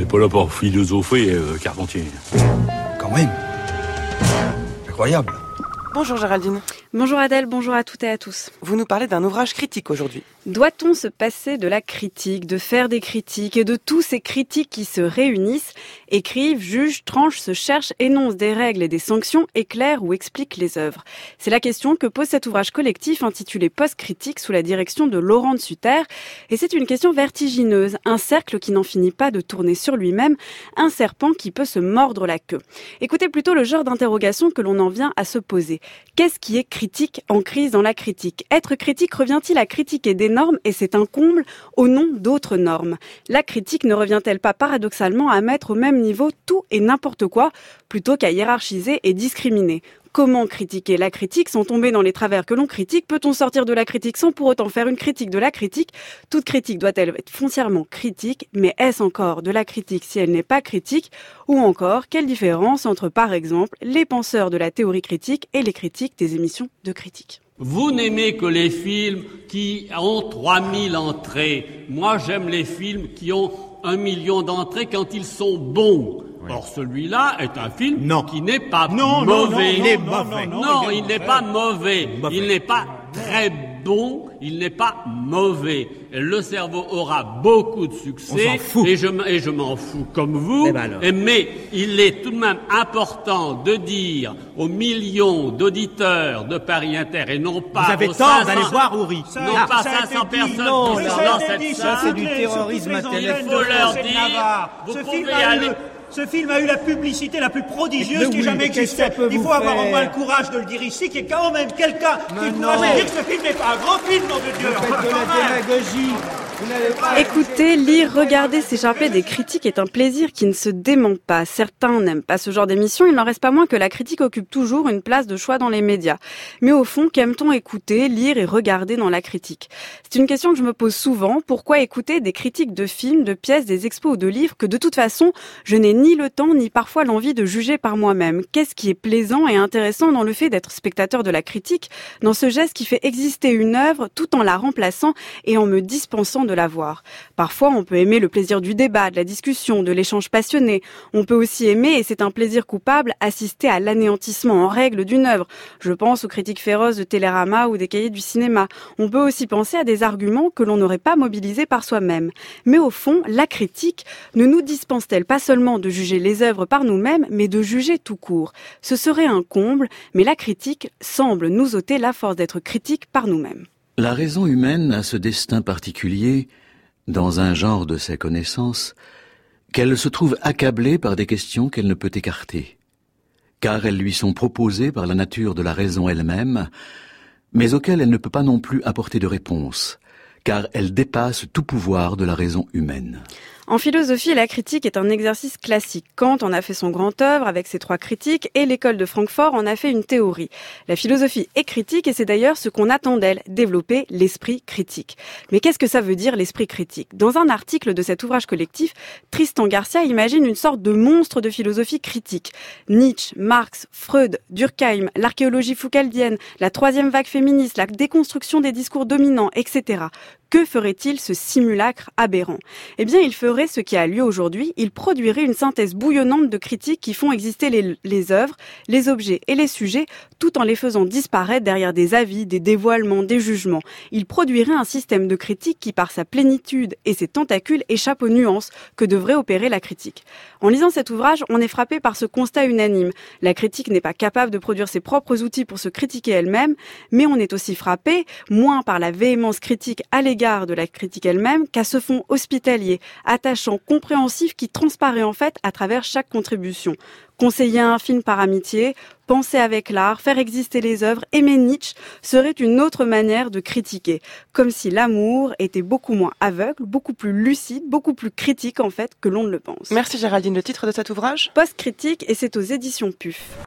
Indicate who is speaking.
Speaker 1: n'est pas là pour philosopher, euh, Carpentier.
Speaker 2: Quand même. Incroyable.
Speaker 3: Bonjour Géraldine.
Speaker 4: Bonjour Adèle, bonjour à toutes et à tous.
Speaker 3: Vous nous parlez d'un ouvrage critique aujourd'hui.
Speaker 4: Doit-on se passer de la critique, de faire des critiques et de tous ces critiques qui se réunissent, écrivent, jugent, tranchent, se cherchent, énoncent des règles et des sanctions, éclairent ou expliquent les œuvres? C'est la question que pose cet ouvrage collectif intitulé Post-critique sous la direction de Laurent de Sutter. Et c'est une question vertigineuse, un cercle qui n'en finit pas de tourner sur lui-même, un serpent qui peut se mordre la queue. Écoutez plutôt le genre d'interrogation que l'on en vient à se poser. Qu'est-ce qui est critique en crise dans la critique. Être critique revient-il à critiquer des normes et c'est un comble au nom d'autres normes? La critique ne revient-elle pas paradoxalement à mettre au même niveau tout et n'importe quoi plutôt qu'à hiérarchiser et discriminer? Comment critiquer la critique sans tomber dans les travers que l'on critique? Peut-on sortir de la critique sans pour autant faire une critique de la critique? Toute critique doit-elle être foncièrement critique Mais est-ce encore de la critique si elle n'est pas critique? Ou encore, quelle différence entre, par exemple, les penseurs de la théorie critique et les critiques des émissions de critique
Speaker 5: vous n'aimez que les films qui ont 3000 entrées. Moi, j'aime les films qui ont un million d'entrées quand ils sont bons. Or, celui-là est un film qui n'est pas mauvais.
Speaker 6: il est mauvais.
Speaker 5: Non, il n'est pas mauvais. Il n'est pas très bon. Il n'est pas mauvais. Le cerveau aura beaucoup de succès. Et je, et je m'en fous comme vous.
Speaker 6: Eh ben
Speaker 5: mais il est tout de même important de dire aux millions d'auditeurs de Paris Inter et non pas
Speaker 6: Vous avez
Speaker 5: aux
Speaker 6: tort
Speaker 5: 500
Speaker 6: d'aller voir Uri.
Speaker 5: non
Speaker 6: Là.
Speaker 5: pas
Speaker 6: Ça a été
Speaker 5: 500
Speaker 6: dit.
Speaker 5: personnes
Speaker 6: Non,
Speaker 5: qui sont dans cette
Speaker 6: dit.
Speaker 5: salle.
Speaker 6: Ça, c'est du terrorisme
Speaker 5: Il faut leur dire, vous pouvez aller.
Speaker 7: Ce film a eu la publicité la plus prodigieuse qui
Speaker 6: oui,
Speaker 7: jamais existé. Il faut avoir au moins le courage de le dire ici, qu'il y ait quand même quelqu'un qui ait le courage de dire que ce film n'est pas un grand film, nom de Dieu.
Speaker 6: Vous faites de la démagogie.
Speaker 4: Écouter, lire, regarder, s'échapper des critiques est un plaisir qui ne se dément pas. Certains n'aiment pas ce genre d'émission, il n'en reste pas moins que la critique occupe toujours une place de choix dans les médias. Mais au fond, qu'aime-t-on écouter, lire et regarder dans la critique? C'est une question que je me pose souvent. Pourquoi écouter des critiques de films, de pièces, des expos ou de livres que de toute façon, je n'ai ni le temps ni parfois l'envie de juger par moi-même? Qu'est-ce qui est plaisant et intéressant dans le fait d'être spectateur de la critique, dans ce geste qui fait exister une œuvre tout en la remplaçant et en me dispensant de Parfois, on peut aimer le plaisir du débat, de la discussion, de l'échange passionné. On peut aussi aimer, et c'est un plaisir coupable, assister à l'anéantissement en règle d'une œuvre. Je pense aux critiques féroces de Télérama ou des cahiers du cinéma. On peut aussi penser à des arguments que l'on n'aurait pas mobilisés par soi-même. Mais au fond, la critique ne nous dispense-t-elle pas seulement de juger les œuvres par nous-mêmes, mais de juger tout court? Ce serait un comble, mais la critique semble nous ôter la force d'être critique par nous-mêmes.
Speaker 8: La raison humaine a ce destin particulier, dans un genre de sa connaissance, qu'elle se trouve accablée par des questions qu'elle ne peut écarter, car elles lui sont proposées par la nature de la raison elle-même, mais auxquelles elle ne peut pas non plus apporter de réponse, car elles dépassent tout pouvoir de la raison humaine.
Speaker 4: En philosophie, la critique est un exercice classique. Kant en a fait son grand œuvre avec ses trois critiques et l'école de Francfort en a fait une théorie. La philosophie est critique et c'est d'ailleurs ce qu'on attend d'elle, développer l'esprit critique. Mais qu'est-ce que ça veut dire l'esprit critique? Dans un article de cet ouvrage collectif, Tristan Garcia imagine une sorte de monstre de philosophie critique. Nietzsche, Marx, Freud, Durkheim, l'archéologie foucaldienne, la troisième vague féministe, la déconstruction des discours dominants, etc. Que ferait-il ce simulacre aberrant? Eh bien, il ferait ce qui a lieu aujourd'hui, il produirait une synthèse bouillonnante de critiques qui font exister les, œuvres, les objets et les sujets, tout en les faisant disparaître derrière des avis, des dévoilements, des jugements. Il produirait un système de critique qui, par sa plénitude et ses tentacules, échappe aux nuances que devrait opérer la critique. En lisant cet ouvrage, on est frappé par ce constat unanime. La critique n'est pas capable de produire ses propres outils pour se critiquer elle-même, mais on est aussi frappé, moins par la véhémence critique à l'égard de la critique elle-même, qu'à ce fond hospitalier, attachant, compréhensif qui transparaît en fait à travers chaque contribution. Conseiller un film par amitié, penser avec l'art, faire exister les œuvres, aimer Nietzsche serait une autre manière de critiquer. Comme si l'amour était beaucoup moins aveugle, beaucoup plus lucide, beaucoup plus critique en fait que l'on ne le pense.
Speaker 3: Merci Géraldine. Le titre de cet ouvrage?
Speaker 4: Post-critique et c'est aux éditions PUF.